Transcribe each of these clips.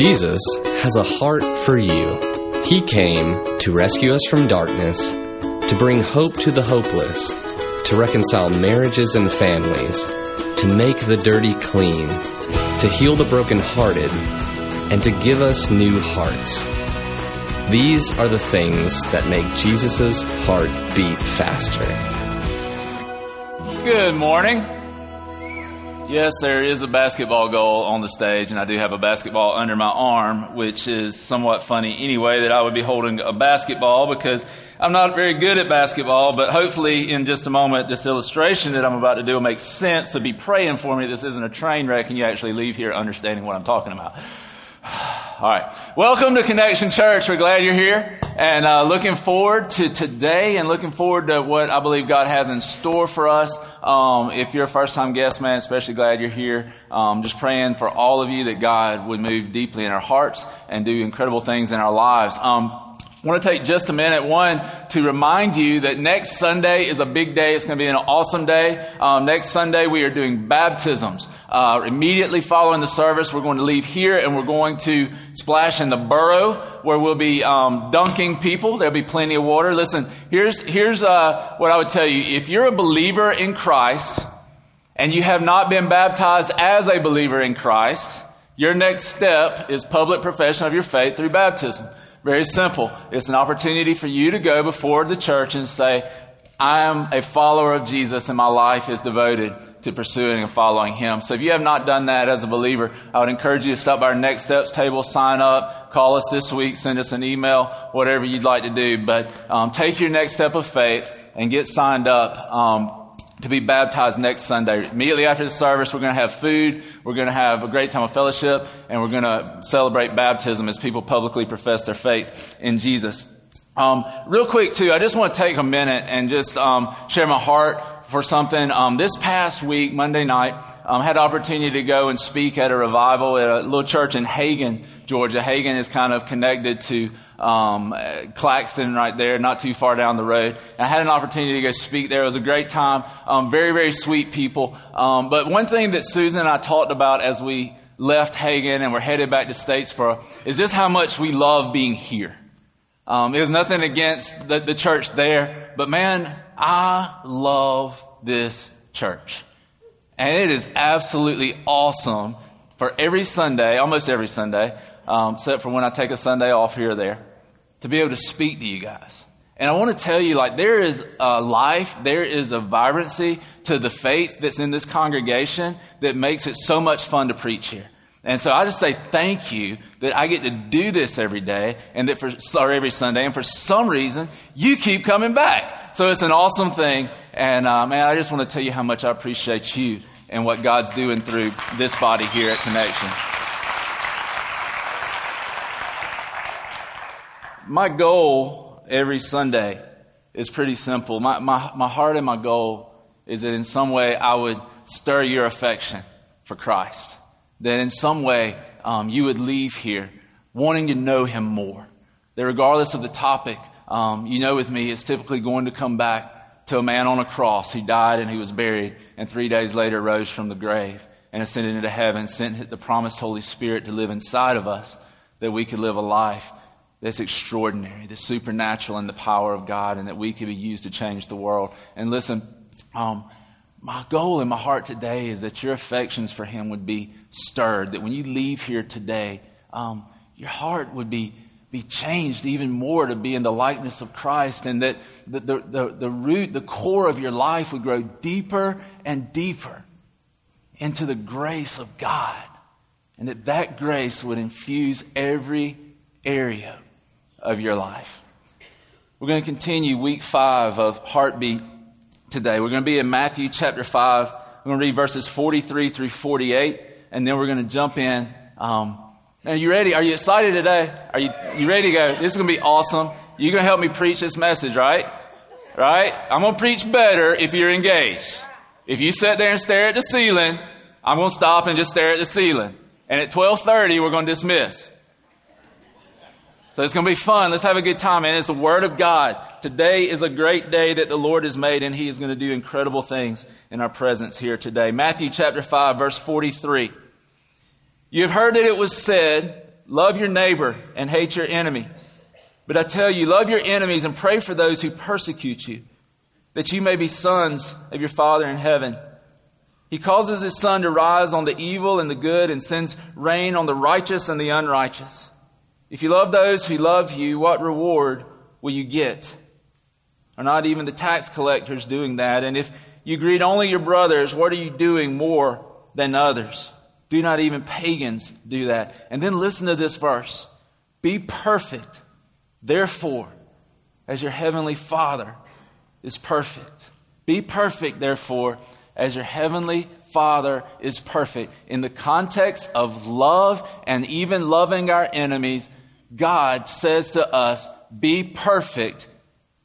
Jesus has a heart for you. He came to rescue us from darkness, to bring hope to the hopeless, to reconcile marriages and families, to make the dirty clean, to heal the brokenhearted, and to give us new hearts. These are the things that make Jesus' heart beat faster. Good morning. Yes, there is a basketball goal on the stage, and I do have a basketball under my arm, which is somewhat funny anyway that I would be holding a basketball because I'm not very good at basketball, but hopefully in just a moment this illustration that I'm about to do will make sense. So be praying for me this isn't a train wreck and you actually leave here understanding what I'm talking about. All right. Welcome to Connection Church. We're glad you're here and uh, looking forward to today and looking forward to what I believe God has in store for us. Um, if you're a first time guest, man, especially glad you're here. Um, just praying for all of you that God would move deeply in our hearts and do incredible things in our lives. Um, I want to take just a minute, one, to remind you that next Sunday is a big day. It's going to be an awesome day. Um, next Sunday, we are doing baptisms. Uh, immediately following the service, we're going to leave here and we're going to Splash in the Boro where we'll be um, dunking people. There'll be plenty of water. Listen, here's, here's uh, what I would tell you. If you're a believer in Christ and you have not been baptized as a believer in Christ, your next step is public profession of your faith through baptism. Very simple. It's an opportunity for you to go before the church and say, I am a follower of Jesus and my life is devoted to pursuing and following Him. So if you have not done that as a believer, I would encourage you to stop by our next steps table, sign up, call us this week, send us an email, whatever you'd like to do. But um, take your next step of faith and get signed up. Um, to be baptized next Sunday. Immediately after the service, we're going to have food, we're going to have a great time of fellowship, and we're going to celebrate baptism as people publicly profess their faith in Jesus. Um, real quick, too, I just want to take a minute and just um, share my heart for something. Um, this past week, Monday night, um, had the opportunity to go and speak at a revival at a little church in Hagan, Georgia. Hagan is kind of connected to um, Claxton right there, not too far down the road. I had an opportunity to go speak there. It was a great time. Um, very, very sweet people. Um, but one thing that Susan and I talked about as we left Hagan and we're headed back to Statesboro is just how much we love being here. Um, it was nothing against the, the church there, but man, I love this church. And it is absolutely awesome for every Sunday, almost every Sunday, um, except for when I take a Sunday off here or there, to be able to speak to you guys. And I want to tell you, like, there is a life, there is a vibrancy to the faith that's in this congregation that makes it so much fun to preach here. And so I just say thank you that I get to do this every day and that for, or every Sunday. And for some reason, you keep coming back. So it's an awesome thing. And uh, man, I just want to tell you how much I appreciate you and what God's doing through this body here at Connection. My goal every Sunday is pretty simple. My, my, my heart and my goal is that in some way I would stir your affection for Christ. That in some way um, you would leave here wanting to know Him more. That regardless of the topic, um, you know with me, it's typically going to come back to a man on a cross who died and who was buried and three days later rose from the grave and ascended into heaven, sent the promised Holy Spirit to live inside of us that we could live a life that's extraordinary, the supernatural and the power of God, and that we could be used to change the world. And listen, um, my goal in my heart today is that your affections for Him would be stirred, that when you leave here today, um, your heart would be, be changed even more to be in the likeness of Christ, and that the, the, the, the root, the core of your life would grow deeper and deeper into the grace of God, and that that grace would infuse every area of your life. We're going to continue week five of Heartbeat today. We're going to be in Matthew chapter 5. We're going to read verses 43 through 48, and then we're going to jump in. Um, are you ready? Are you excited today? Are you, you ready to go? This is going to be awesome. You're going to help me preach this message, right? Right? I'm going to preach better if you're engaged. If you sit there and stare at the ceiling, I'm going to stop and just stare at the ceiling. And at 12:30, we're going to dismiss. So it's going to be fun. Let's have a good time. And it's the Word of God. Today is a great day that the Lord has made, and He is going to do incredible things in our presence here today. Matthew chapter 5, verse 43. You have heard that it was said, love your neighbor and hate your enemy. But I tell you, love your enemies and pray for those who persecute you, that you may be sons of your Father in heaven. He causes his sun to rise on the evil and the good and sends rain on the righteous and the unrighteous. If you love those who love you, what reward will you get? Are not even the tax collectors doing that? And if you greet only your brothers, what are you doing more than others? Do not even pagans do that. And then listen to this verse Be perfect, therefore, as your heavenly Father is perfect. Be perfect, therefore, as your heavenly Father is perfect. In the context of love and even loving our enemies, God says to us, Be perfect,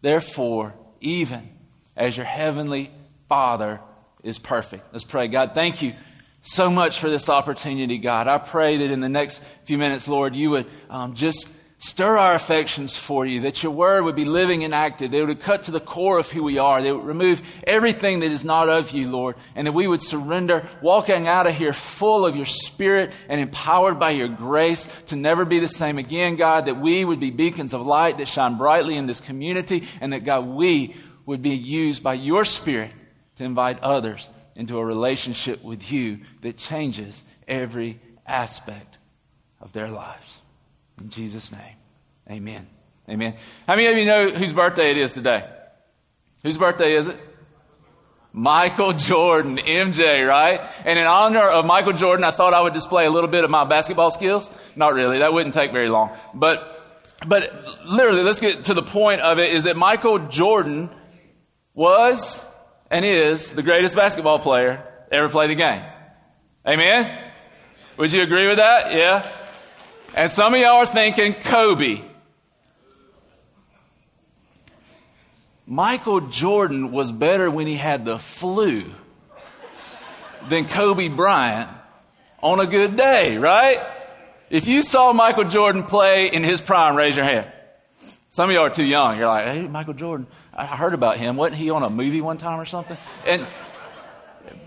therefore, even as your heavenly Father is perfect. Let's pray. God, thank you so much for this opportunity, God. I pray that in the next few minutes, Lord, you would um, just Stir our affections for you, that your word would be living and active, that it would cut to the core of who we are, that it would remove everything that is not of you, Lord, and that we would surrender, walking out of here full of your spirit and empowered by your grace to never be the same again, God, that we would be beacons of light that shine brightly in this community, and that, God, we would be used by your spirit to invite others into a relationship with you that changes every aspect of their lives. In Jesus' name, amen. Amen. How many of you know whose birthday it is today? Whose birthday is it? Michael Jordan, MJ, right? And in honor of Michael Jordan, I thought I would display a little bit of my basketball skills. Not really. That wouldn't take very long. But, but literally, let's get to the point of it is that Michael Jordan was and is the greatest basketball player ever played the game. Amen? Would you agree with that? Yeah? And some of y'all are thinking Kobe. Michael Jordan was better when he had the flu than Kobe Bryant on a good day, right? If you saw Michael Jordan play in his prime, raise your hand. Some of y'all are too young. You're like, hey, Michael Jordan, I heard about him. Wasn't he on a movie one time or something? And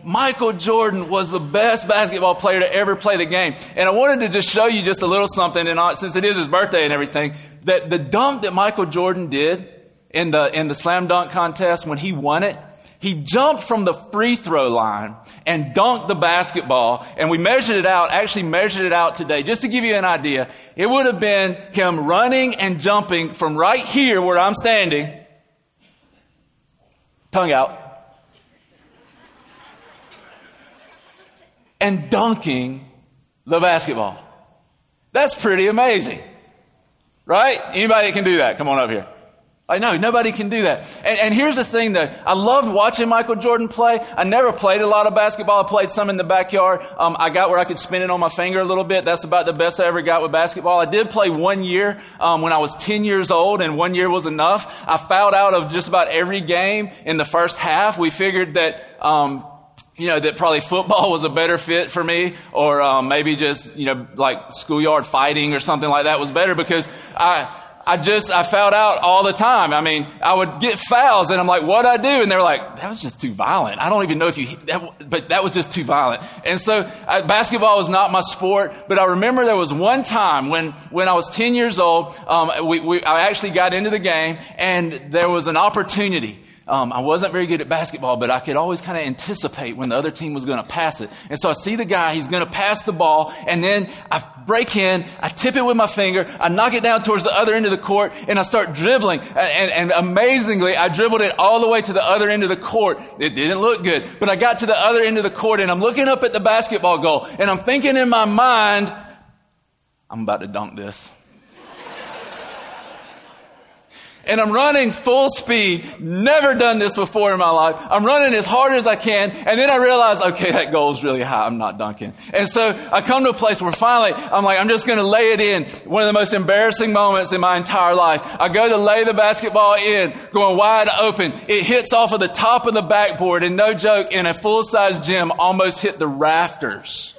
Michael Jordan was the best basketball player to ever play the game. And I wanted to just show you just a little something, and uh, since it is his birthday and everything, that the dunk that Michael Jordan did in the, in the slam dunk contest when he won it, he jumped from the free throw line and dunked the basketball, and we measured it out, actually measured it out today, just to give you an idea. It would have been him running and jumping from right here where I'm standing, tongue out, and dunking the basketball. That's pretty amazing. Right? Anybody can do that? Come on up here. I know, nobody can do that. And, and, here's the thing though. I loved watching Michael Jordan play. I never played a lot of basketball. I played some in the backyard. Um, I got where I could spin it on my finger a little bit. That's about the best I ever got with basketball. I did play one year, um, when I was 10 years old and one year was enough. I fouled out of just about every game in the first half. We figured that, um, you know, that probably football was a better fit for me, or um, maybe just, you know, like schoolyard fighting or something like that was better because I, I just, I fouled out all the time. I mean, I would get fouls and I'm like, what'd I do? And they're like, that was just too violent. I don't even know if you, that, but that was just too violent. And so I, basketball was not my sport, but I remember there was one time when, when I was 10 years old, um, we, we, I actually got into the game and there was an opportunity um, I wasn't very good at basketball, but I could always kind of anticipate when the other team was going to pass it. And so I see the guy, he's going to pass the ball, and then I break in, I tip it with my finger, I knock it down towards the other end of the court, and I start dribbling. And, and amazingly, I dribbled it all the way to the other end of the court. It didn't look good, but I got to the other end of the court, and I'm looking up at the basketball goal, and I'm thinking in my mind, I'm about to dunk this and I'm running full speed. Never done this before in my life. I'm running as hard as I can. And then I realize, okay, that goal is really high. I'm not dunking. And so I come to a place where finally I'm like, I'm just going to lay it in. One of the most embarrassing moments in my entire life. I go to lay the basketball in, going wide open. It hits off of the top of the backboard and no joke in a full size gym almost hit the rafters.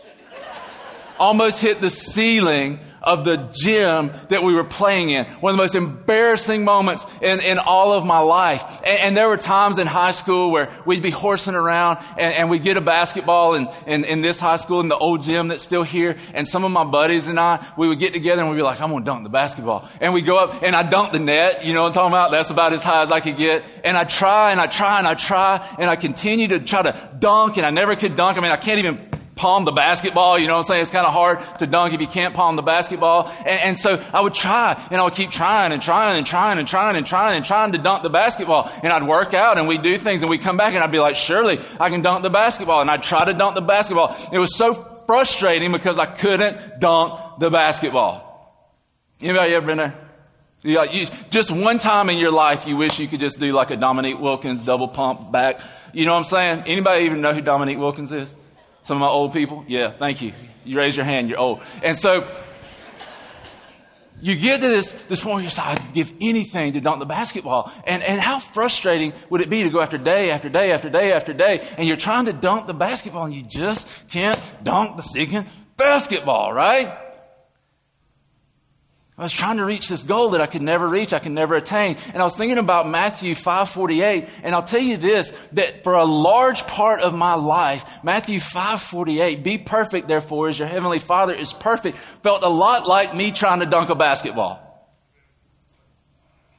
almost hit the ceiling of the gym that we were playing in. One of the most embarrassing moments in, in all of my life. And, and there were times in high school where we'd be horsing around and, and we'd get a basketball in, in, in this high school in the old gym that's still here. And some of my buddies and I, we would get together and we'd be like, I'm going to dunk the basketball. And we go up and I dunk the net. You know what I'm talking about? That's about as high as I could get. And I try and I try and I try and I continue to try to dunk and I never could dunk. I mean, I can't even palm the basketball. You know what I'm saying? It's kind of hard to dunk if you can't palm the basketball. And, and, so I would try and I would keep trying and trying and trying and trying and trying and trying to dunk the basketball. And I'd work out and we'd do things and we'd come back and I'd be like, surely I can dunk the basketball. And I'd try to dunk the basketball. It was so frustrating because I couldn't dunk the basketball. Anybody ever been there? You, you, just one time in your life, you wish you could just do like a Dominique Wilkins double pump back. You know what I'm saying? Anybody even know who Dominique Wilkins is? Some of my old people? Yeah, thank you. You raise your hand, you're old. And so you get to this, this point where you say, I'd give anything to dunk the basketball. And, and how frustrating would it be to go after day after day after day after day, and you're trying to dunk the basketball and you just can't dunk the stinking basketball, right? I was trying to reach this goal that I could never reach, I could never attain. And I was thinking about Matthew 5:48, and I'll tell you this that for a large part of my life, Matthew 5:48, be perfect therefore as your heavenly Father is perfect, felt a lot like me trying to dunk a basketball.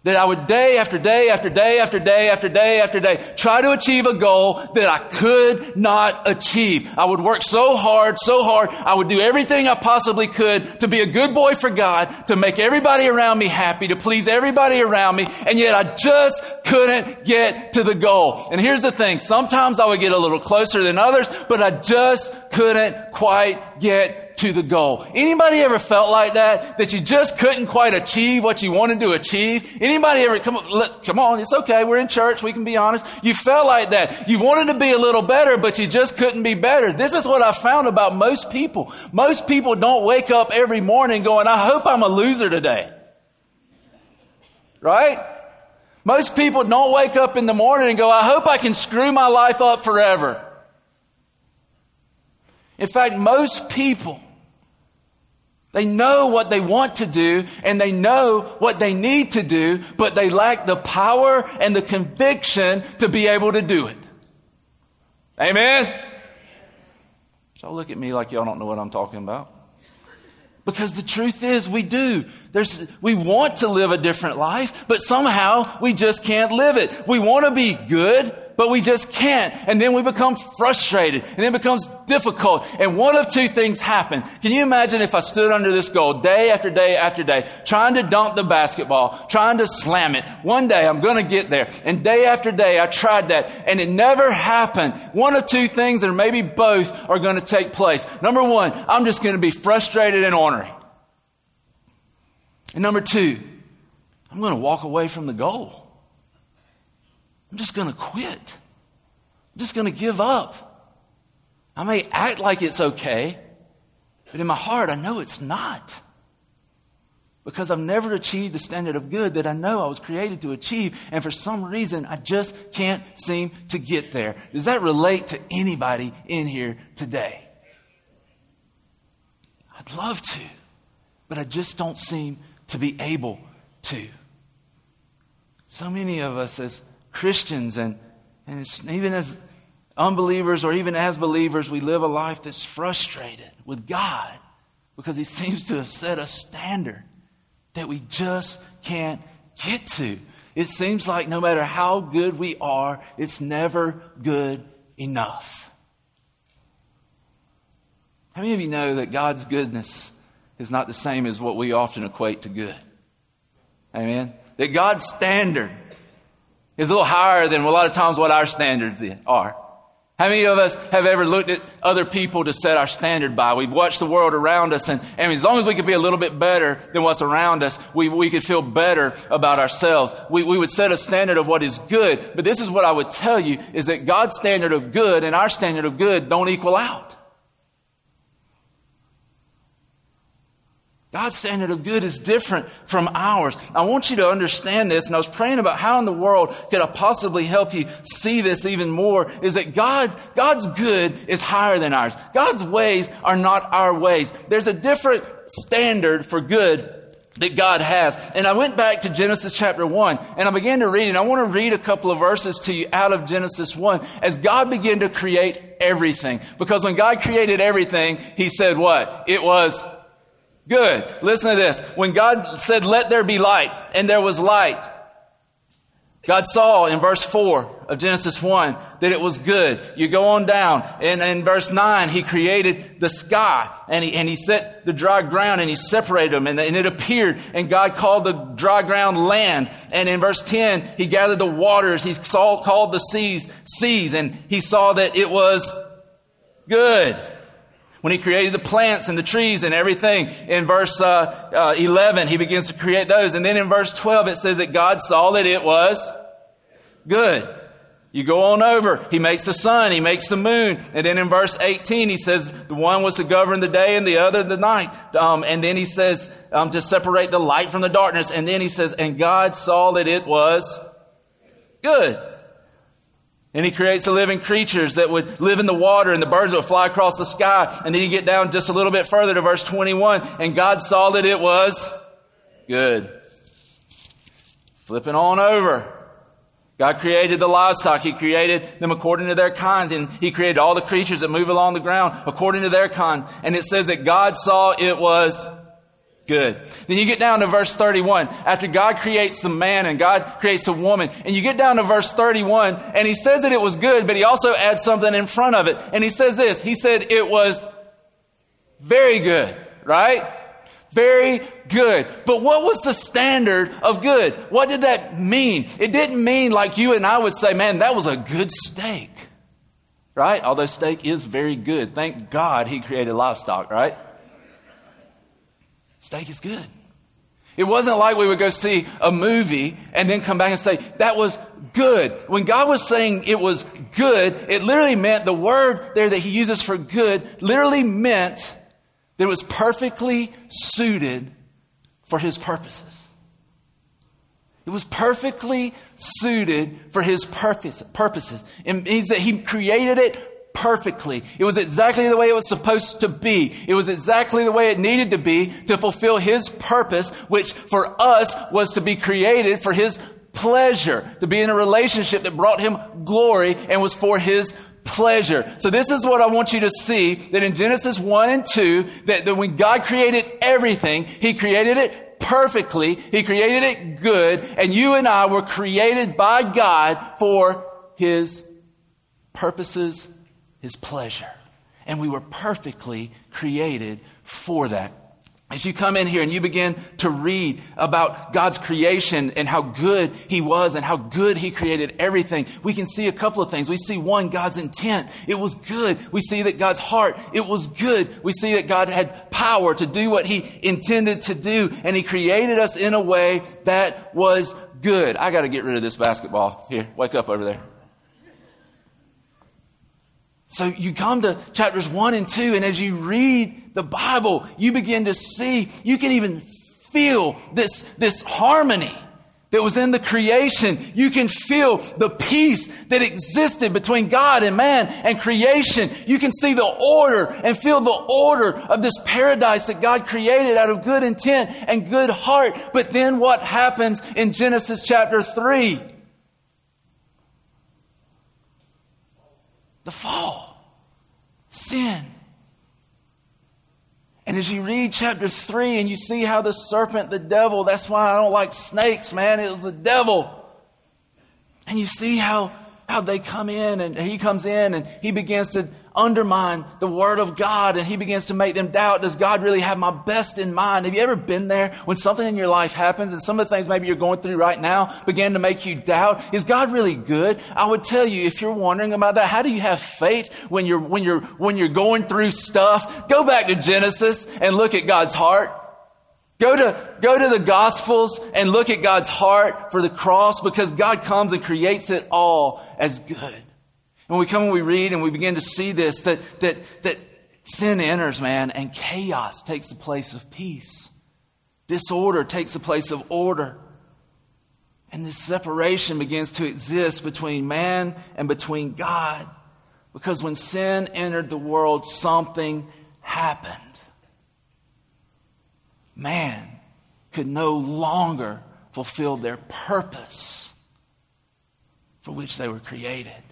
That I would day after day after day after day after day after day try to achieve a goal that I could not achieve. I would work so hard, so hard. I would do everything I possibly could to be a good boy for God, to make everybody around me happy, to please everybody around me, and yet I just couldn't get to the goal. And here's the thing. Sometimes I would get a little closer than others, but I just couldn't quite get to the goal. Anybody ever felt like that? That you just couldn't quite achieve what you wanted to achieve? Anybody ever, come on, come on, it's okay, we're in church, we can be honest. You felt like that. You wanted to be a little better, but you just couldn't be better. This is what I found about most people. Most people don't wake up every morning going, I hope I'm a loser today. Right? Most people don't wake up in the morning and go, I hope I can screw my life up forever. In fact, most people they know what they want to do and they know what they need to do, but they lack the power and the conviction to be able to do it. Amen? Y'all look at me like y'all don't know what I'm talking about. Because the truth is, we do. There's, we want to live a different life, but somehow we just can't live it. We want to be good, but we just can't. And then we become frustrated and it becomes difficult. And one of two things happen. Can you imagine if I stood under this goal day after day after day, trying to dunk the basketball, trying to slam it? One day I'm going to get there. And day after day I tried that and it never happened. One of two things, or maybe both, are going to take place. Number one, I'm just going to be frustrated and ornery. And number two, I'm going to walk away from the goal. I'm just going to quit. I'm just going to give up. I may act like it's okay, but in my heart, I know it's not. Because I've never achieved the standard of good that I know I was created to achieve, and for some reason, I just can't seem to get there. Does that relate to anybody in here today? I'd love to, but I just don't seem to be able to. So many of us, as Christians and, and even as unbelievers or even as believers, we live a life that's frustrated with God because He seems to have set a standard that we just can't get to. It seems like no matter how good we are, it's never good enough. How many of you know that God's goodness is not the same as what we often equate to good? Amen? That God's standard is a little higher than a lot of times what our standards are. How many of us have ever looked at other people to set our standard by? We've watched the world around us, and, and as long as we could be a little bit better than what's around us, we, we could feel better about ourselves. We, we would set a standard of what is good. But this is what I would tell you, is that God's standard of good and our standard of good don't equal out. God's standard of good is different from ours. I want you to understand this, and I was praying about how in the world could I possibly help you see this even more, is that God, God's good is higher than ours. God's ways are not our ways. There's a different standard for good that God has. And I went back to Genesis chapter 1 and I began to read, and I want to read a couple of verses to you out of Genesis 1 as God began to create everything. Because when God created everything, He said what? It was Good. Listen to this. When God said, let there be light, and there was light, God saw in verse 4 of Genesis 1 that it was good. You go on down. And in verse 9, He created the sky and He, and he set the dry ground and He separated them and, and it appeared and God called the dry ground land. And in verse 10, He gathered the waters. He saw, called the seas seas and He saw that it was good when he created the plants and the trees and everything. In verse uh, uh, 11, he begins to create those. And then in verse 12, it says that God saw that it was good. You go on over. He makes the sun. He makes the moon. And then in verse 18, he says the one was to govern the day and the other the night. Um, and then he says um, to separate the light from the darkness. And then he says, and God saw that it was good. And he creates the living creatures that would live in the water and the birds that would fly across the sky. And then you get down just a little bit further to verse 21. And God saw that it was good. Flipping on over. God created the livestock. He created them according to their kinds. And He created all the creatures that move along the ground according to their kind. And it says that God saw it was good. Then you get down to verse 31. After God creates the man and God creates the woman, and you get down to verse 31, and he says that it was good, but he also adds something in front of it. And he says this He said it was very good, right? Very good. But what was the standard of good? What did that mean? It didn't mean like you and I would say, man, that was a good steak, right? Although steak is very good. Thank God he created livestock, right? Steak is good. It wasn't like we would go see a movie and then come back and say, that was good. When God was saying it was good, it literally meant the word there that he uses for good literally meant that it was perfectly suited for his purposes. It was perfectly suited for his purpose, purposes. It means that he created it perfectly. It was exactly the way it was supposed to be. It was exactly the way it needed to be to fulfill His purpose, which for us was to be created for His pleasure, to be in a relationship that brought Him glory and was for His pleasure. So this is what I want you to see that in Genesis 1 and 2, that, that when God created everything, He created it perfectly. He created it good. And you and I were created by God for His purposes his pleasure. And we were perfectly created for that. As you come in here and you begin to read about God's creation and how good He was and how good He created everything, we can see a couple of things. We see one, God's intent. It was good. We see that God's heart, it was good. We see that God had power to do what He intended to do and He created us in a way that was good. I got to get rid of this basketball. Here, wake up over there. So you come to chapters one and two, and as you read the Bible, you begin to see, you can even feel this, this harmony that was in the creation. You can feel the peace that existed between God and man and creation. You can see the order and feel the order of this paradise that God created out of good intent and good heart. But then what happens in Genesis chapter 3? The fall, sin. And as you read chapter 3 and you see how the serpent, the devil, that's why I don't like snakes, man, it was the devil. And you see how, how they come in and he comes in and he begins to undermine the word of God and he begins to make them doubt, does God really have my best in mind? Have you ever been there when something in your life happens and some of the things maybe you're going through right now begin to make you doubt, is God really good? I would tell you, if you're wondering about that, how do you have faith when you're, when you're, when you're going through stuff? Go back to Genesis and look at God's heart. Go to, go to the Gospels and look at God's heart for the cross because God comes and creates it all as good. And we come and we read and we begin to see this that, that, that sin enters, man, and chaos takes the place of peace. Disorder takes the place of order. And this separation begins to exist between man and between God. Because when sin entered the world, something happened. Man could no longer fulfill their purpose for which they were created.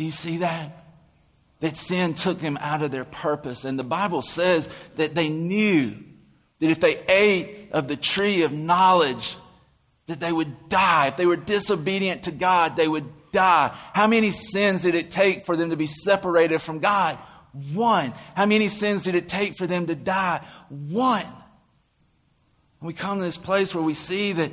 Do you see that? That sin took them out of their purpose. And the Bible says that they knew that if they ate of the tree of knowledge, that they would die. If they were disobedient to God, they would die. How many sins did it take for them to be separated from God? One. How many sins did it take for them to die? One. And we come to this place where we see that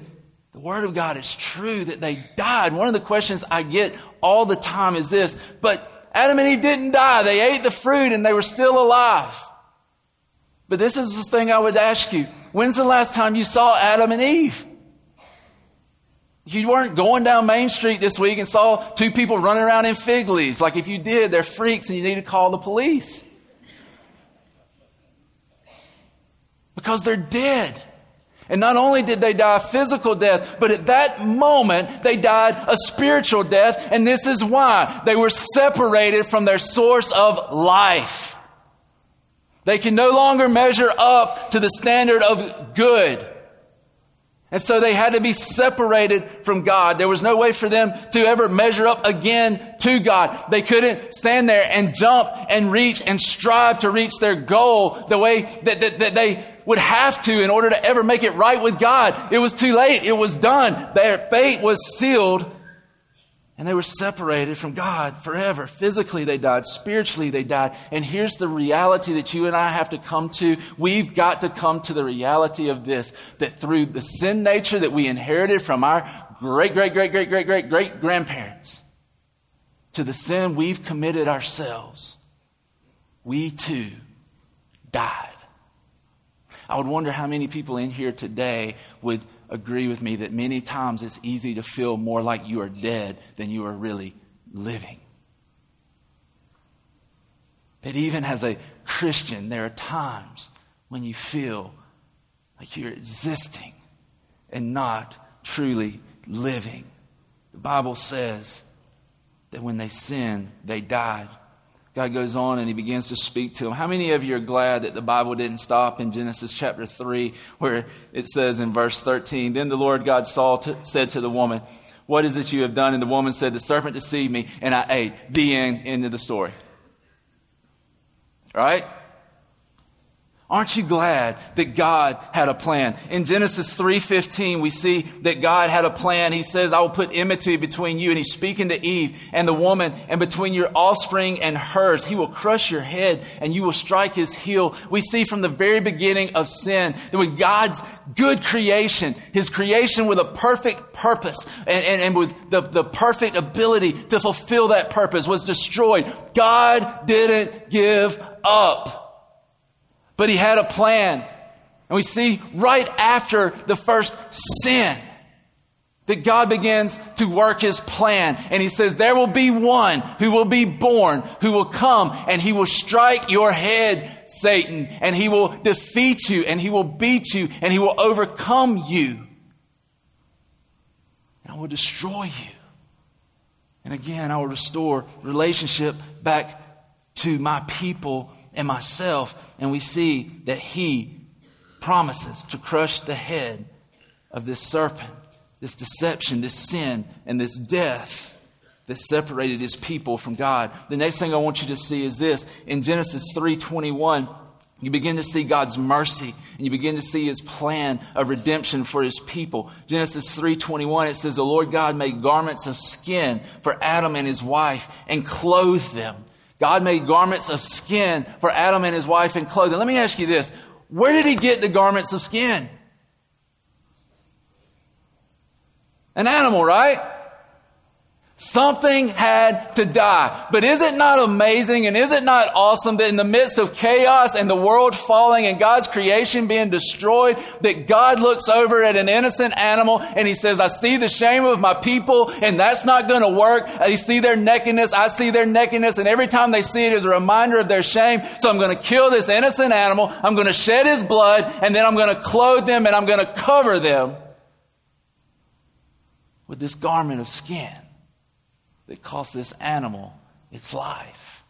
the Word of God is true, that they died. One of the questions I get all the time is this, but Adam and Eve didn't die. They ate the fruit and they were still alive. But this is the thing I would ask you. When's the last time you saw Adam and Eve? You weren't going down Main Street this week and saw two people running around in fig leaves. Like if you did, they're freaks and you need to call the police. Because they're dead. And not only did they die a physical death, but at that moment they died a spiritual death. And this is why they were separated from their source of life. They can no longer measure up to the standard of good. And so they had to be separated from God. There was no way for them to ever measure up again to God. They couldn't stand there and jump and reach and strive to reach their goal the way that, that, that they would have to in order to ever make it right with God. It was too late. It was done. Their fate was sealed and they were separated from God forever. Physically, they died. Spiritually, they died. And here's the reality that you and I have to come to. We've got to come to the reality of this that through the sin nature that we inherited from our great, great, great, great, great, great, great grandparents to the sin we've committed ourselves, we too died. I would wonder how many people in here today would agree with me that many times it's easy to feel more like you are dead than you are really living. That even as a Christian, there are times when you feel like you're existing and not truly living. The Bible says that when they sinned, they died. God goes on and he begins to speak to him. How many of you are glad that the Bible didn't stop in Genesis chapter 3, where it says in verse 13, Then the Lord God saw said to the woman, What is it you have done? And the woman said, The serpent deceived me, and I ate. The end, end of the story. Right? Aren't you glad that God had a plan? In Genesis 3:15 we see that God had a plan. He says, "I will put enmity between you," and he's speaking to Eve and the woman, and between your offspring and hers. He will crush your head and you will strike his heel. We see from the very beginning of sin that with God's good creation, his creation with a perfect purpose and, and, and with the, the perfect ability to fulfill that purpose was destroyed. God didn't give up. But he had a plan. And we see right after the first sin that God begins to work his plan. And he says, There will be one who will be born, who will come, and he will strike your head, Satan, and he will defeat you, and he will beat you, and he will overcome you. And I will destroy you. And again, I will restore relationship back to my people and myself. And we see that he promises to crush the head of this serpent, this deception, this sin, and this death that separated his people from God. The next thing I want you to see is this. In Genesis 3:21, you begin to see God's mercy and you begin to see his plan of redemption for his people. Genesis 3:21 it says the Lord God made garments of skin for Adam and his wife and clothed them. God made garments of skin for Adam and his wife and clothing. Let me ask you this. Where did he get the garments of skin? An animal, right? Something had to die. But is it not amazing and is it not awesome that in the midst of chaos and the world falling and God's creation being destroyed, that God looks over at an innocent animal and he says, I see the shame of my people and that's not going to work. I see their nakedness. I see their nakedness. And every time they see it is a reminder of their shame. So I'm going to kill this innocent animal. I'm going to shed his blood and then I'm going to clothe them and I'm going to cover them with this garment of skin that cost this animal its life.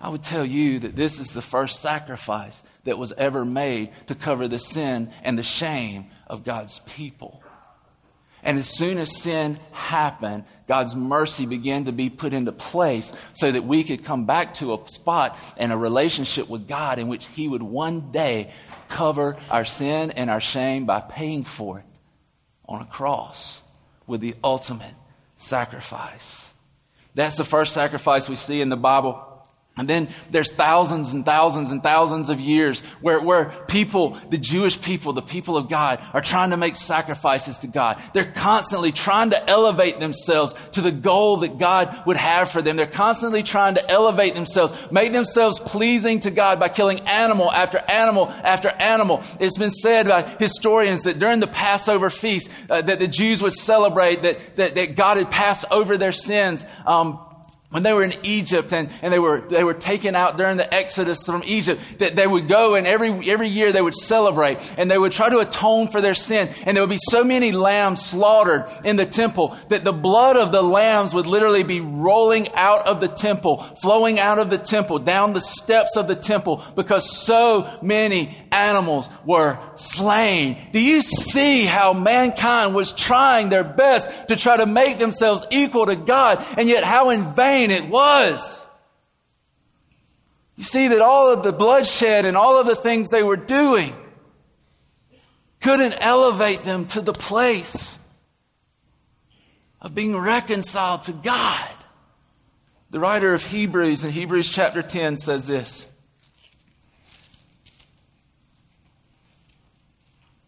I would tell you that this is the first sacrifice that was ever made to cover the sin and the shame of God's people. And as soon as sin happened, God's mercy began to be put into place so that we could come back to a spot and a relationship with God in which He would one day cover our sin and our shame by paying for it on a cross with the ultimate sacrifice. That's the first sacrifice we see in the Bible. And then there's thousands and thousands and thousands of years where, where people, the Jewish people, the people of God, are trying to make sacrifices to God. They're constantly trying to elevate themselves to the goal that God would have for them. They're constantly trying to elevate themselves, make themselves pleasing to God by killing animal after animal after animal. It's been said by historians that during the Passover feast uh, that the Jews would celebrate that, that, that God had passed over their sins. Um, when they were in Egypt and, and they, were, they were taken out during the Exodus from Egypt, that they would go and every, every year they would celebrate and they would try to atone for their sin. And there would be so many lambs slaughtered in the temple that the blood of the lambs would literally be rolling out of the temple, flowing out of the temple, down the steps of the temple because so many animals were slain. Do you see how mankind was trying their best to try to make themselves equal to God and yet how in vain it was. You see that all of the bloodshed and all of the things they were doing couldn't elevate them to the place of being reconciled to God. The writer of Hebrews in Hebrews chapter 10 says this.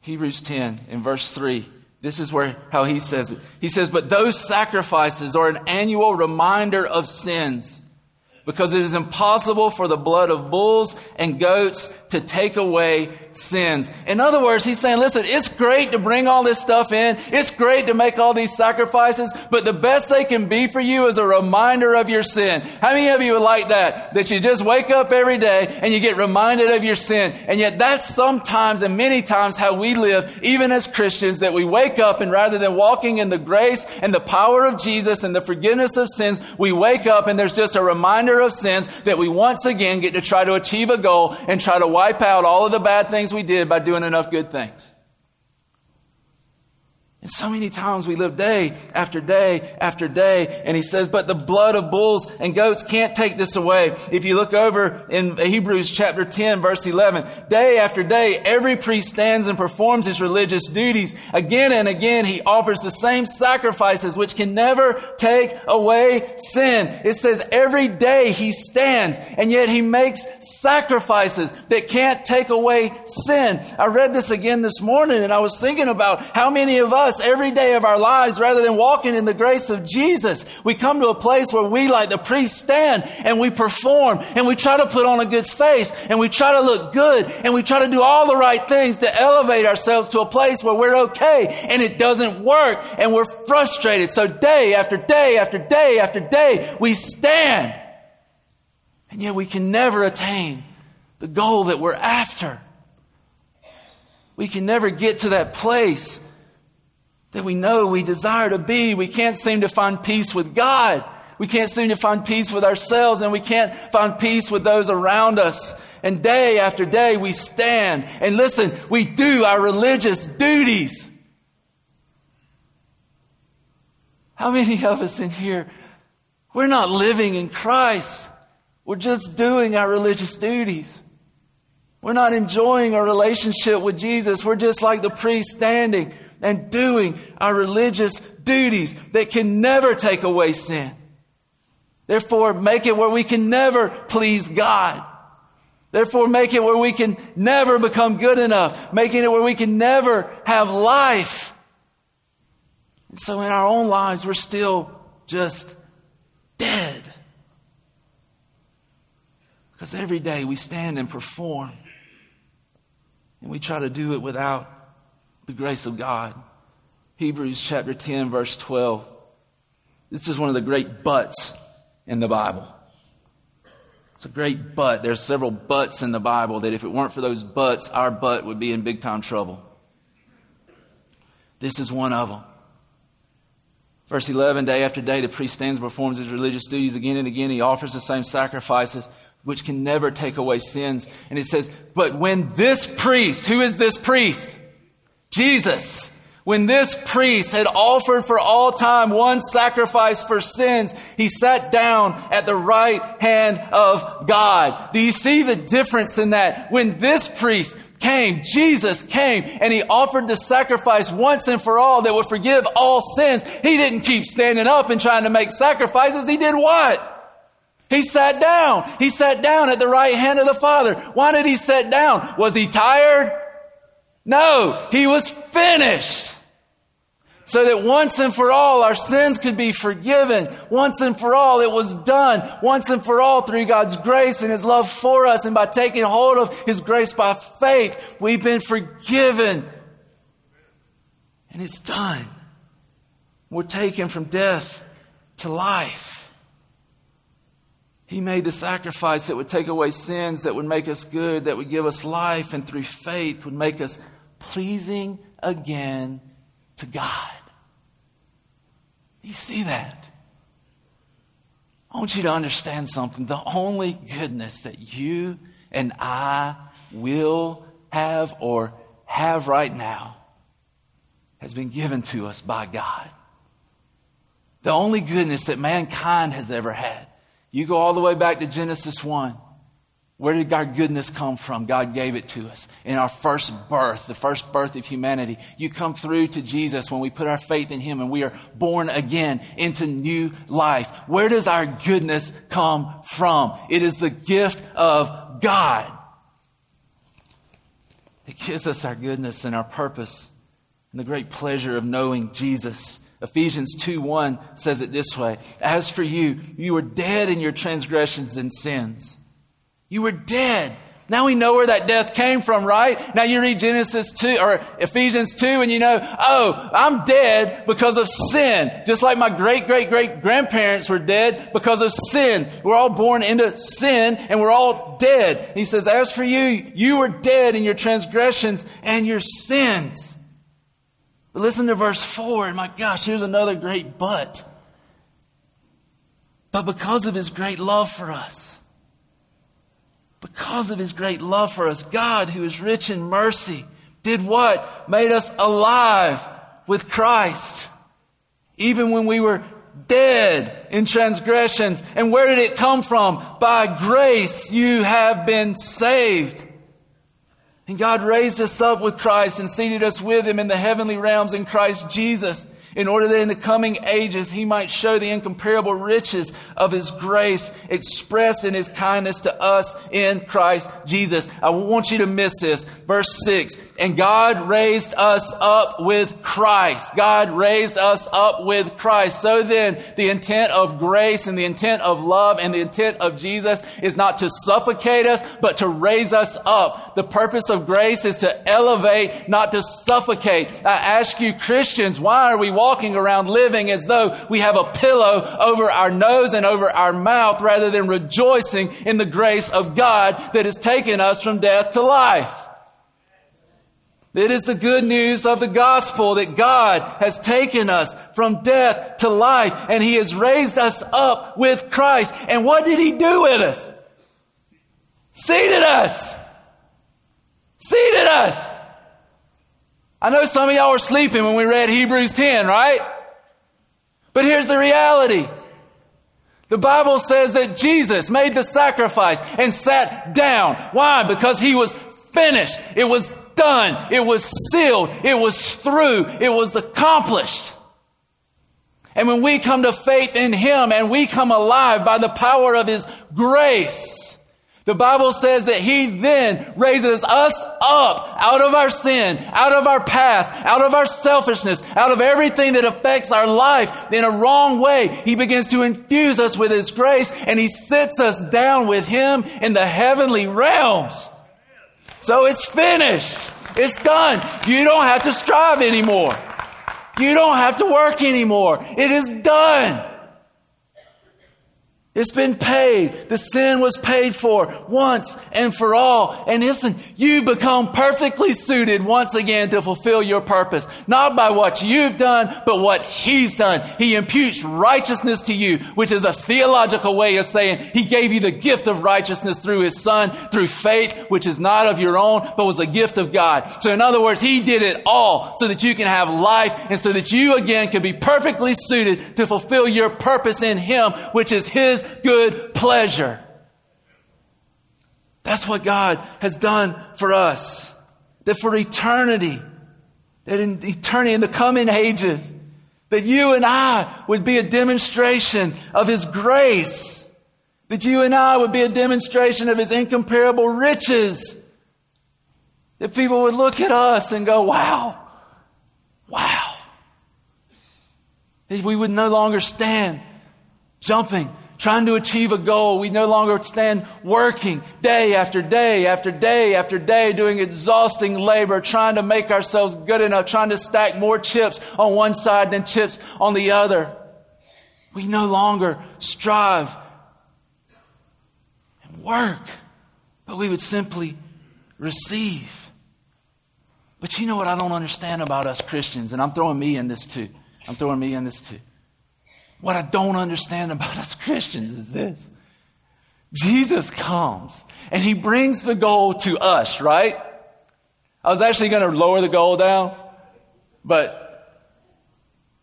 Hebrews 10 in verse 3. This is where how he says it. He says, "But those sacrifices are an annual reminder of sins, because it is impossible for the blood of bulls and goats to take away sins. In other words, he's saying, listen, it's great to bring all this stuff in. It's great to make all these sacrifices, but the best they can be for you is a reminder of your sin. How many of you would like that? That you just wake up every day and you get reminded of your sin. And yet that's sometimes and many times how we live, even as Christians, that we wake up and rather than walking in the grace and the power of Jesus and the forgiveness of sins, we wake up and there's just a reminder of sins that we once again get to try to achieve a goal and try to wipe out all of the bad things we did by doing enough good things. And so many times we live day after day after day, and he says, but the blood of bulls and goats can't take this away. If you look over in Hebrews chapter 10, verse 11, day after day, every priest stands and performs his religious duties. Again and again, he offers the same sacrifices which can never take away sin. It says every day he stands, and yet he makes sacrifices that can't take away sin. I read this again this morning, and I was thinking about how many of us us every day of our lives rather than walking in the grace of Jesus. We come to a place where we, like the priest, stand and we perform and we try to put on a good face and we try to look good and we try to do all the right things to elevate ourselves to a place where we're okay and it doesn't work and we're frustrated. So day after day after day after day, we stand. And yet we can never attain the goal that we're after. We can never get to that place that we know we desire to be. We can't seem to find peace with God. We can't seem to find peace with ourselves, and we can't find peace with those around us. And day after day, we stand and listen, we do our religious duties. How many of us in here, we're not living in Christ? We're just doing our religious duties. We're not enjoying our relationship with Jesus. We're just like the priest standing and doing our religious duties that can never take away sin. Therefore, make it where we can never please God. Therefore, make it where we can never become good enough, making it where we can never have life. And so, in our own lives, we're still just dead. Because every day we stand and perform, and we try to do it without the grace of God. Hebrews chapter 10, verse 12. This is one of the great buts in the Bible. It's a great but. There's several buts in the Bible that if it weren't for those buts, our butt would be in big time trouble. This is one of them. Verse 11 Day after day, the priest stands and performs his religious duties again and again. He offers the same sacrifices, which can never take away sins. And it says, But when this priest, who is this priest? Jesus. When this priest had offered for all time one sacrifice for sins, he sat down at the right hand of God. Do you see the difference in that? When this priest came, Jesus came, and he offered the sacrifice once and for all that would forgive all sins. He didn't keep standing up and trying to make sacrifices. He did what? He sat down. He sat down at the right hand of the Father. Why did he sit down? Was he tired? No, he was finished so that once and for all our sins could be forgiven. Once and for all it was done. Once and for all through God's grace and His love for us and by taking hold of His grace by faith, we've been forgiven. And it's done. We're taken from death to life. He made the sacrifice that would take away sins, that would make us good, that would give us life, and through faith would make us pleasing again to God. You see that? I want you to understand something. The only goodness that you and I will have or have right now has been given to us by God. The only goodness that mankind has ever had. You go all the way back to Genesis 1. Where did our goodness come from? God gave it to us in our first birth, the first birth of humanity. You come through to Jesus when we put our faith in Him and we are born again into new life. Where does our goodness come from? It is the gift of God. It gives us our goodness and our purpose and the great pleasure of knowing Jesus. Ephesians 2 1 says it this way As for you, you were dead in your transgressions and sins you were dead. Now we know where that death came from, right? Now you read Genesis 2 or Ephesians 2 and you know, oh, I'm dead because of sin. Just like my great great great grandparents were dead because of sin. We're all born into sin and we're all dead. He says, as for you, you were dead in your transgressions and your sins. But listen to verse 4 and my gosh, here's another great but. But because of his great love for us, because of his great love for us, God, who is rich in mercy, did what? Made us alive with Christ. Even when we were dead in transgressions. And where did it come from? By grace you have been saved. And God raised us up with Christ and seated us with him in the heavenly realms in Christ Jesus in order that in the coming ages he might show the incomparable riches of his grace expressed in his kindness to us in Christ Jesus. I want you to miss this. Verse 6 And God raised us up with Christ. God raised us up with Christ. So then, the intent of grace and the intent of love and the intent of Jesus is not to suffocate us, but to raise us up. The purpose of grace is to elevate, not to suffocate. I ask you, Christians, why are we walking? around living as though we have a pillow over our nose and over our mouth rather than rejoicing in the grace of God that has taken us from death to life. It is the good news of the gospel that God has taken us from death to life and He has raised us up with Christ. And what did He do with us? Seated us. Seated us. I know some of y'all were sleeping when we read Hebrews 10, right? But here's the reality. The Bible says that Jesus made the sacrifice and sat down. Why? Because he was finished. It was done. It was sealed. It was through. It was accomplished. And when we come to faith in him and we come alive by the power of his grace, The Bible says that He then raises us up out of our sin, out of our past, out of our selfishness, out of everything that affects our life in a wrong way. He begins to infuse us with His grace and He sits us down with Him in the heavenly realms. So it's finished. It's done. You don't have to strive anymore. You don't have to work anymore. It is done. It's been paid. The sin was paid for once and for all. And listen, you become perfectly suited once again to fulfill your purpose. Not by what you've done, but what He's done. He imputes righteousness to you, which is a theological way of saying He gave you the gift of righteousness through His Son, through faith, which is not of your own, but was a gift of God. So in other words, He did it all so that you can have life and so that you again can be perfectly suited to fulfill your purpose in Him, which is His good pleasure. That's what God has done for us. That for eternity, that in eternity, in the coming ages, that you and I would be a demonstration of His grace. That you and I would be a demonstration of His incomparable riches. That people would look at us and go, wow, wow. That we would no longer stand jumping trying to achieve a goal. We no longer stand working day after day after day after day, doing exhausting labor, trying to make ourselves good enough, trying to stack more chips on one side than chips on the other. We no longer strive and work, but we would simply receive. But you know what I don't understand about us Christians, and I'm throwing me in this too. I'm throwing me in this too. What I don't understand about us Christians is this Jesus comes and he brings the goal to us, right? I was actually going to lower the goal down, but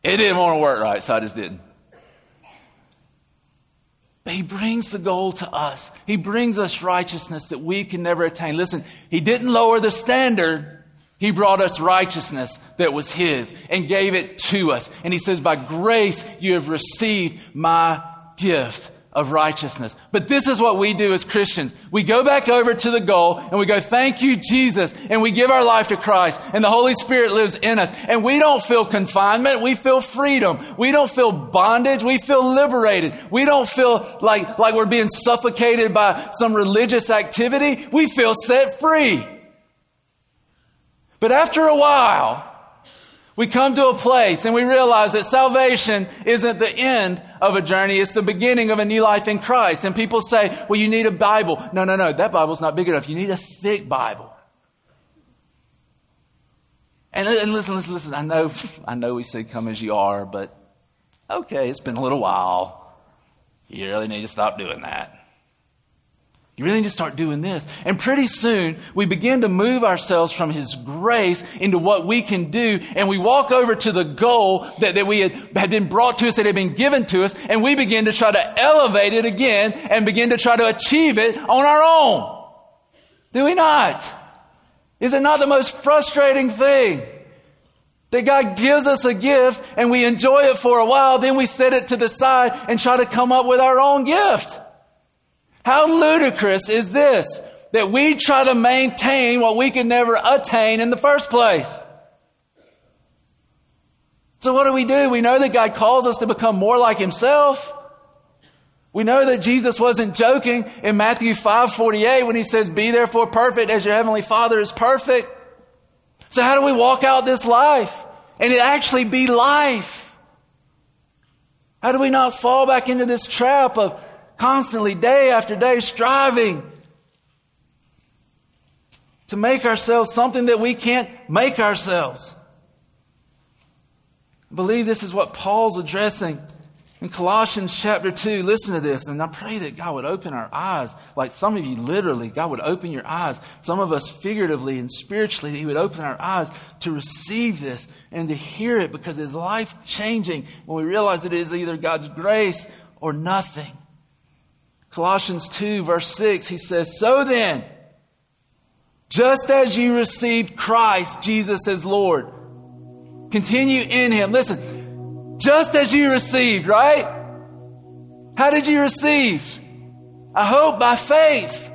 it didn't want to work right, so I just didn't. But he brings the goal to us. He brings us righteousness that we can never attain. Listen, he didn't lower the standard. He brought us righteousness that was His and gave it to us. And He says, By grace you have received my gift of righteousness. But this is what we do as Christians. We go back over to the goal and we go, Thank you, Jesus. And we give our life to Christ and the Holy Spirit lives in us. And we don't feel confinement. We feel freedom. We don't feel bondage. We feel liberated. We don't feel like, like we're being suffocated by some religious activity. We feel set free. But after a while, we come to a place and we realize that salvation isn't the end of a journey, it's the beginning of a new life in Christ. And people say, well, you need a Bible. No, no, no, that Bible's not big enough. You need a thick Bible. And, and listen, listen, listen. I know, I know we say come as you are, but okay, it's been a little while. You really need to stop doing that. You really need to start doing this. And pretty soon, we begin to move ourselves from His grace into what we can do, and we walk over to the goal that, that we had, had been brought to us, that had been given to us, and we begin to try to elevate it again and begin to try to achieve it on our own. Do we not? Is it not the most frustrating thing? That God gives us a gift and we enjoy it for a while, then we set it to the side and try to come up with our own gift. How ludicrous is this that we try to maintain what we could never attain in the first place? So, what do we do? We know that God calls us to become more like Himself. We know that Jesus wasn't joking in Matthew 5 48 when He says, Be therefore perfect as your Heavenly Father is perfect. So, how do we walk out this life and it actually be life? How do we not fall back into this trap of constantly, day after day, striving to make ourselves something that we can't make ourselves. I believe this is what Paul's addressing in Colossians chapter 2. Listen to this, and I pray that God would open our eyes. Like some of you, literally, God would open your eyes. Some of us, figuratively and spiritually, He would open our eyes to receive this and to hear it because it's life changing when we realize it is either God's grace or nothing. Colossians 2, verse 6, he says, So then, just as you received Christ, Jesus as Lord, continue in him. Listen, just as you received, right? How did you receive? I hope by faith.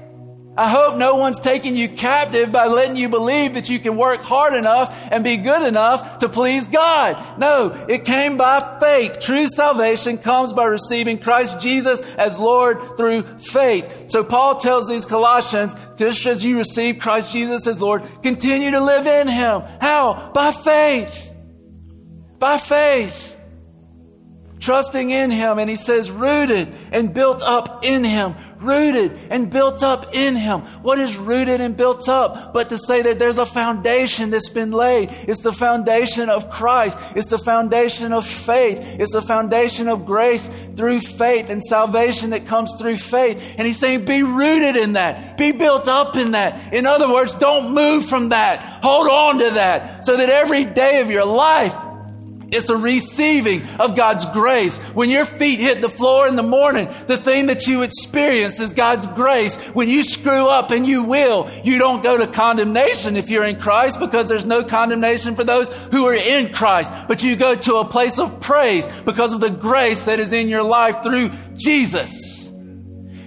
I hope no one's taking you captive by letting you believe that you can work hard enough and be good enough to please God. No, it came by faith. True salvation comes by receiving Christ Jesus as Lord through faith. So Paul tells these Colossians, just as you receive Christ Jesus as Lord, continue to live in Him. How? By faith. By faith trusting in Him. And He says, rooted and built up in Him rooted and built up in Him. What is rooted and built up? But to say that there's a foundation that's been laid. It's the foundation of Christ. It's the foundation of faith. It's the foundation of grace through faith and salvation that comes through faith. And He's saying, be rooted in that. Be built up in that. In other words, don't move from that. Hold on to that so that every day of your life, it's a receiving of God's grace. When your feet hit the floor in the morning, the thing that you experience is God's grace. When you screw up, and you will, you don't go to condemnation if you're in Christ because there's no condemnation for those who are in Christ. But you go to a place of praise because of the grace that is in your life through Jesus.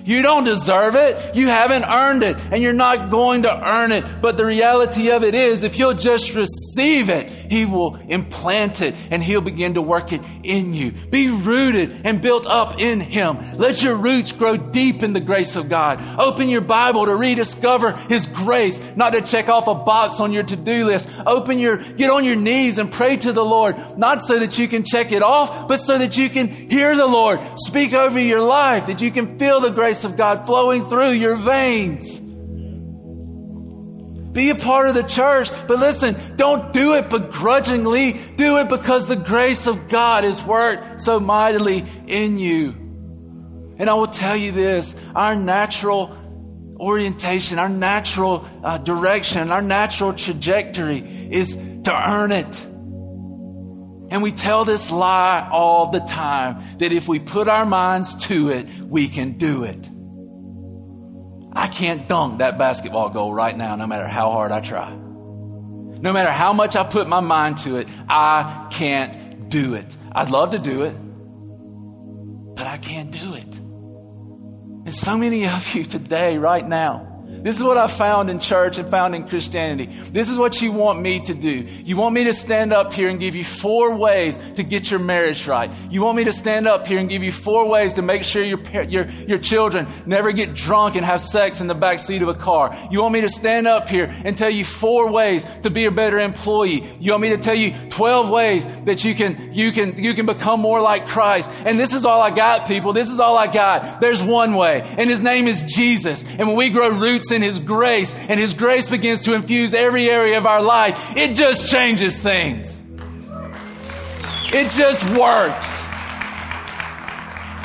You don't deserve it. You haven't earned it, and you're not going to earn it. But the reality of it is, if you'll just receive it, He will implant it and He'll begin to work it in you. Be rooted and built up in Him. Let your roots grow deep in the grace of God. Open your Bible to rediscover His grace, not to check off a box on your to do list. Open your, get on your knees and pray to the Lord, not so that you can check it off, but so that you can hear the Lord speak over your life, that you can feel the grace grace of God flowing through your veins. Be a part of the church, but listen, don't do it begrudgingly. Do it because the grace of God has worked so mightily in you. And I will tell you this our natural orientation, our natural uh, direction, our natural trajectory is to earn it. And we tell this lie all the time that if we put our minds to it, we can do it. I can't dunk that basketball goal right now, no matter how hard I try. No matter how much I put my mind to it, I can't do it. I'd love to do it, but I can't do it. And so many of you today, right now, this is what I found in church and found in Christianity. This is what you want me to do. You want me to stand up here and give you four ways to get your marriage right. You want me to stand up here and give you four ways to make sure your, your, your children never get drunk and have sex in the back seat of a car. You want me to stand up here and tell you four ways to be a better employee. You want me to tell you 12 ways that you can, you can, you can become more like Christ. And this is all I got, people. This is all I got. There's one way, and his name is Jesus. And when we grow roots in His grace and His grace begins to infuse every area of our life, it just changes things. It just works.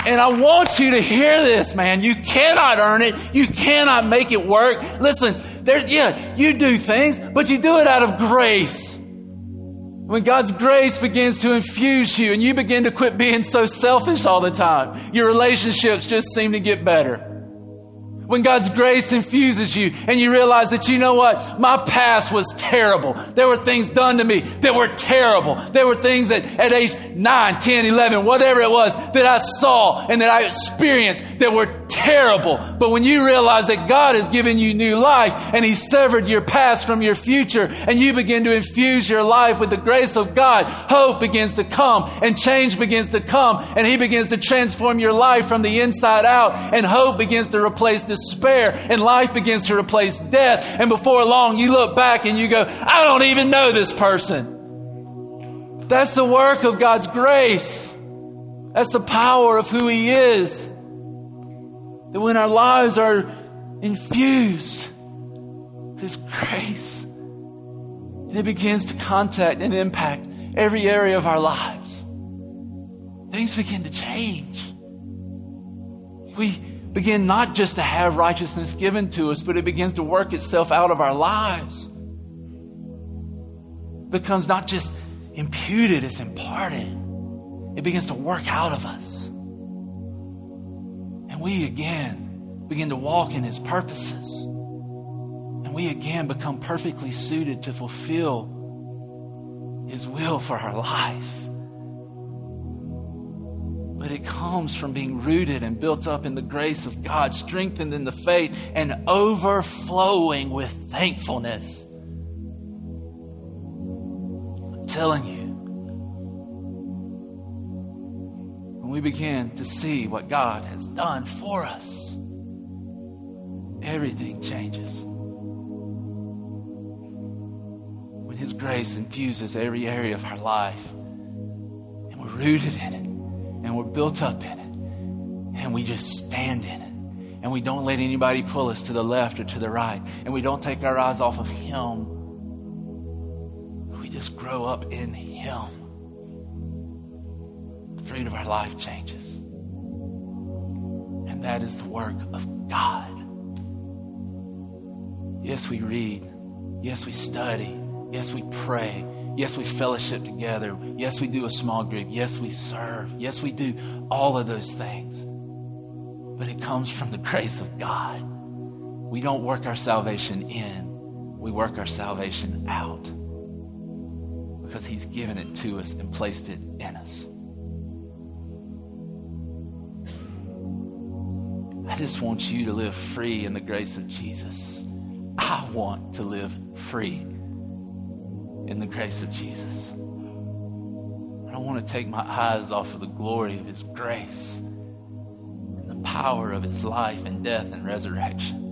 And I want you to hear this, man. You cannot earn it. You cannot make it work. Listen, there, yeah, you do things, but you do it out of grace. When God's grace begins to infuse you and you begin to quit being so selfish all the time, your relationships just seem to get better when God's grace infuses you and you realize that, you know what? My past was terrible. There were things done to me that were terrible. There were things that at age 9, 10, 11, whatever it was, that I saw and that I experienced that were terrible. But when you realize that God has given you new life and He severed your past from your future and you begin to infuse your life with the grace of God, hope begins to come and change begins to come and He begins to transform your life from the inside out and hope begins to replace and life begins to replace death. And before long, you look back and you go, I don't even know this person. That's the work of God's grace. That's the power of who He is. That when our lives are infused with His grace, and it begins to contact and impact every area of our lives, things begin to change. We begin not just to have righteousness given to us, but it begins to work itself out of our lives. It becomes not just imputed, it's imparted. It begins to work out of us. And we again begin to walk in His purposes. And we again become perfectly suited to fulfill His will for our life. But it comes from being rooted and built up in the grace of God, strengthened in the faith, and overflowing with thankfulness. I'm telling you, when we begin to see what God has done for us, everything changes. When His grace infuses every area of our life, and we're rooted in it, and we're built up in it, and we just stand in it. And we don't let anybody pull us to the left or to the right. And we don't take our eyes off of Him. We just grow up in Him. The fruit of our life changes. And that is the work of God. Yes, we read. Yes, we study. Yes, we pray. Yes, we fellowship together. Yes, we do a small group. Yes, we serve. Yes, we do all of those things. But it comes from the grace of God. We don't work our salvation in, we work our salvation out because He's given it to us and placed it in us. I just want you to live free in the grace of Jesus. I want to live free in the grace of Jesus. I don't want to take my eyes off of the glory of His grace and the power of His life and death and resurrection.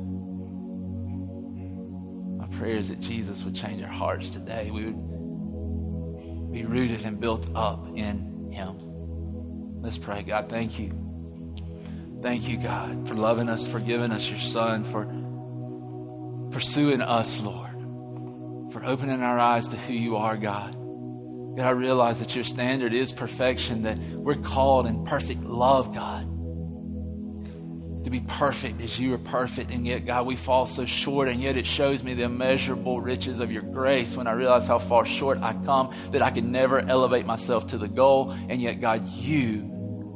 My prayer is that Jesus would change our hearts today. We would be rooted and built up in Him. Let's pray. God, thank you. Thank you, God, for loving us, for giving us your Son, for pursuing us, Lord, for opening our eyes to who you are, God. God, I realize that your standard is perfection, that we're called in perfect love, God, to be perfect as you are perfect. And yet, God, we fall so short, and yet it shows me the immeasurable riches of your grace when I realize how far short I come, that I can never elevate myself to the goal. And yet, God, you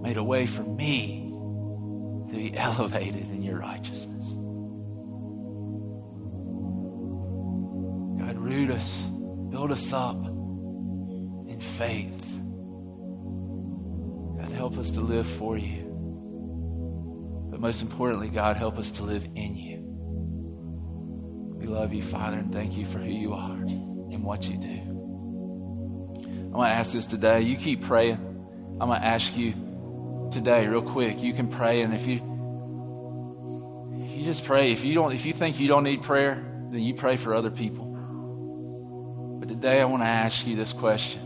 made a way for me to be elevated in your righteousness. God, root us, build us up in faith. God, help us to live for you. But most importantly, God, help us to live in you. We love you, Father, and thank you for who you are and what you do. I want to ask this today. You keep praying. I'm going to ask you today, real quick. You can pray, and if you you just pray. If you don't, if you think you don't need prayer, then you pray for other people. Today, I want to ask you this question: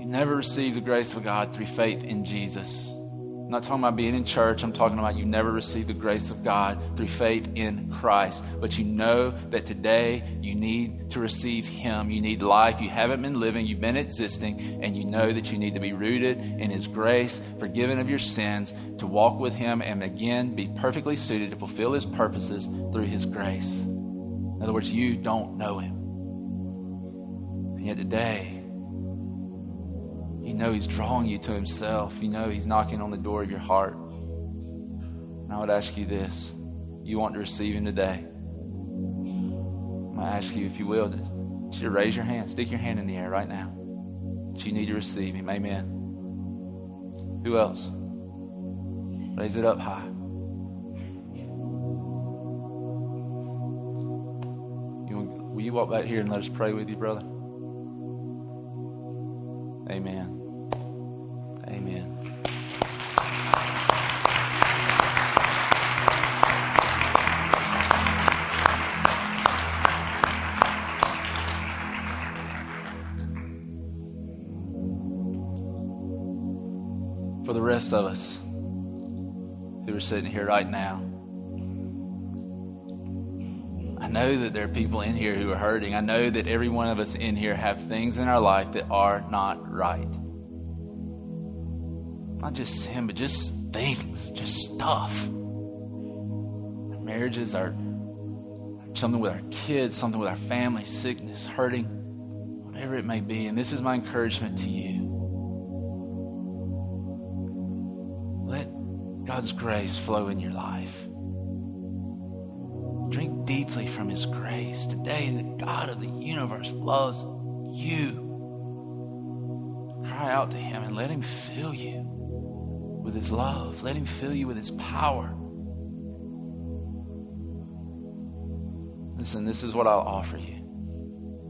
You never received the grace of God through faith in Jesus. I'm not talking about being in church. I'm talking about you never received the grace of God through faith in Christ. But you know that today you need to receive Him. You need life. You haven't been living, you've been existing, and you know that you need to be rooted in His grace, forgiven of your sins, to walk with Him, and again be perfectly suited to fulfill His purposes through His grace. In other words, you don't know Him. And yet today, you know He's drawing you to Himself. You know He's knocking on the door of your heart. And I would ask you this you want to receive Him today? To ask you, if you will, just to raise your hand, stick your hand in the air right now. That you need to receive Him. Amen. Who else? Raise it up high. You will you walk back here and let us pray with you, brother? Amen. Amen. For the rest of us who are sitting here right now, know that there are people in here who are hurting. I know that every one of us in here have things in our life that are not right. Not just sin, but just things, just stuff. Our marriages, our something with our kids, something with our family, sickness, hurting, whatever it may be. And this is my encouragement to you. Let God's grace flow in your life. Drink deeply from His grace. Today, the God of the universe loves you. Cry out to Him and let Him fill you with His love. Let Him fill you with His power. Listen, this is what I'll offer you.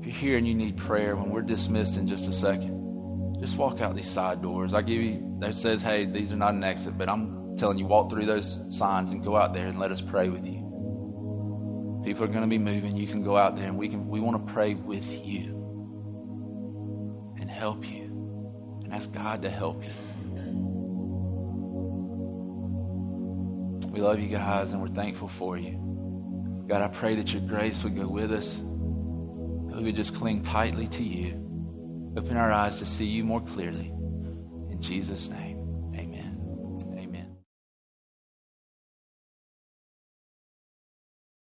If you're here and you need prayer, when we're dismissed in just a second, just walk out these side doors. I give you, that says, hey, these are not an exit, but I'm telling you, walk through those signs and go out there and let us pray with you. People are going to be moving. You can go out there and we can, we want to pray with you and help you and ask God to help you. We love you guys and we're thankful for you. God, I pray that your grace would go with us, that we would just cling tightly to you, open our eyes to see you more clearly. In Jesus' name.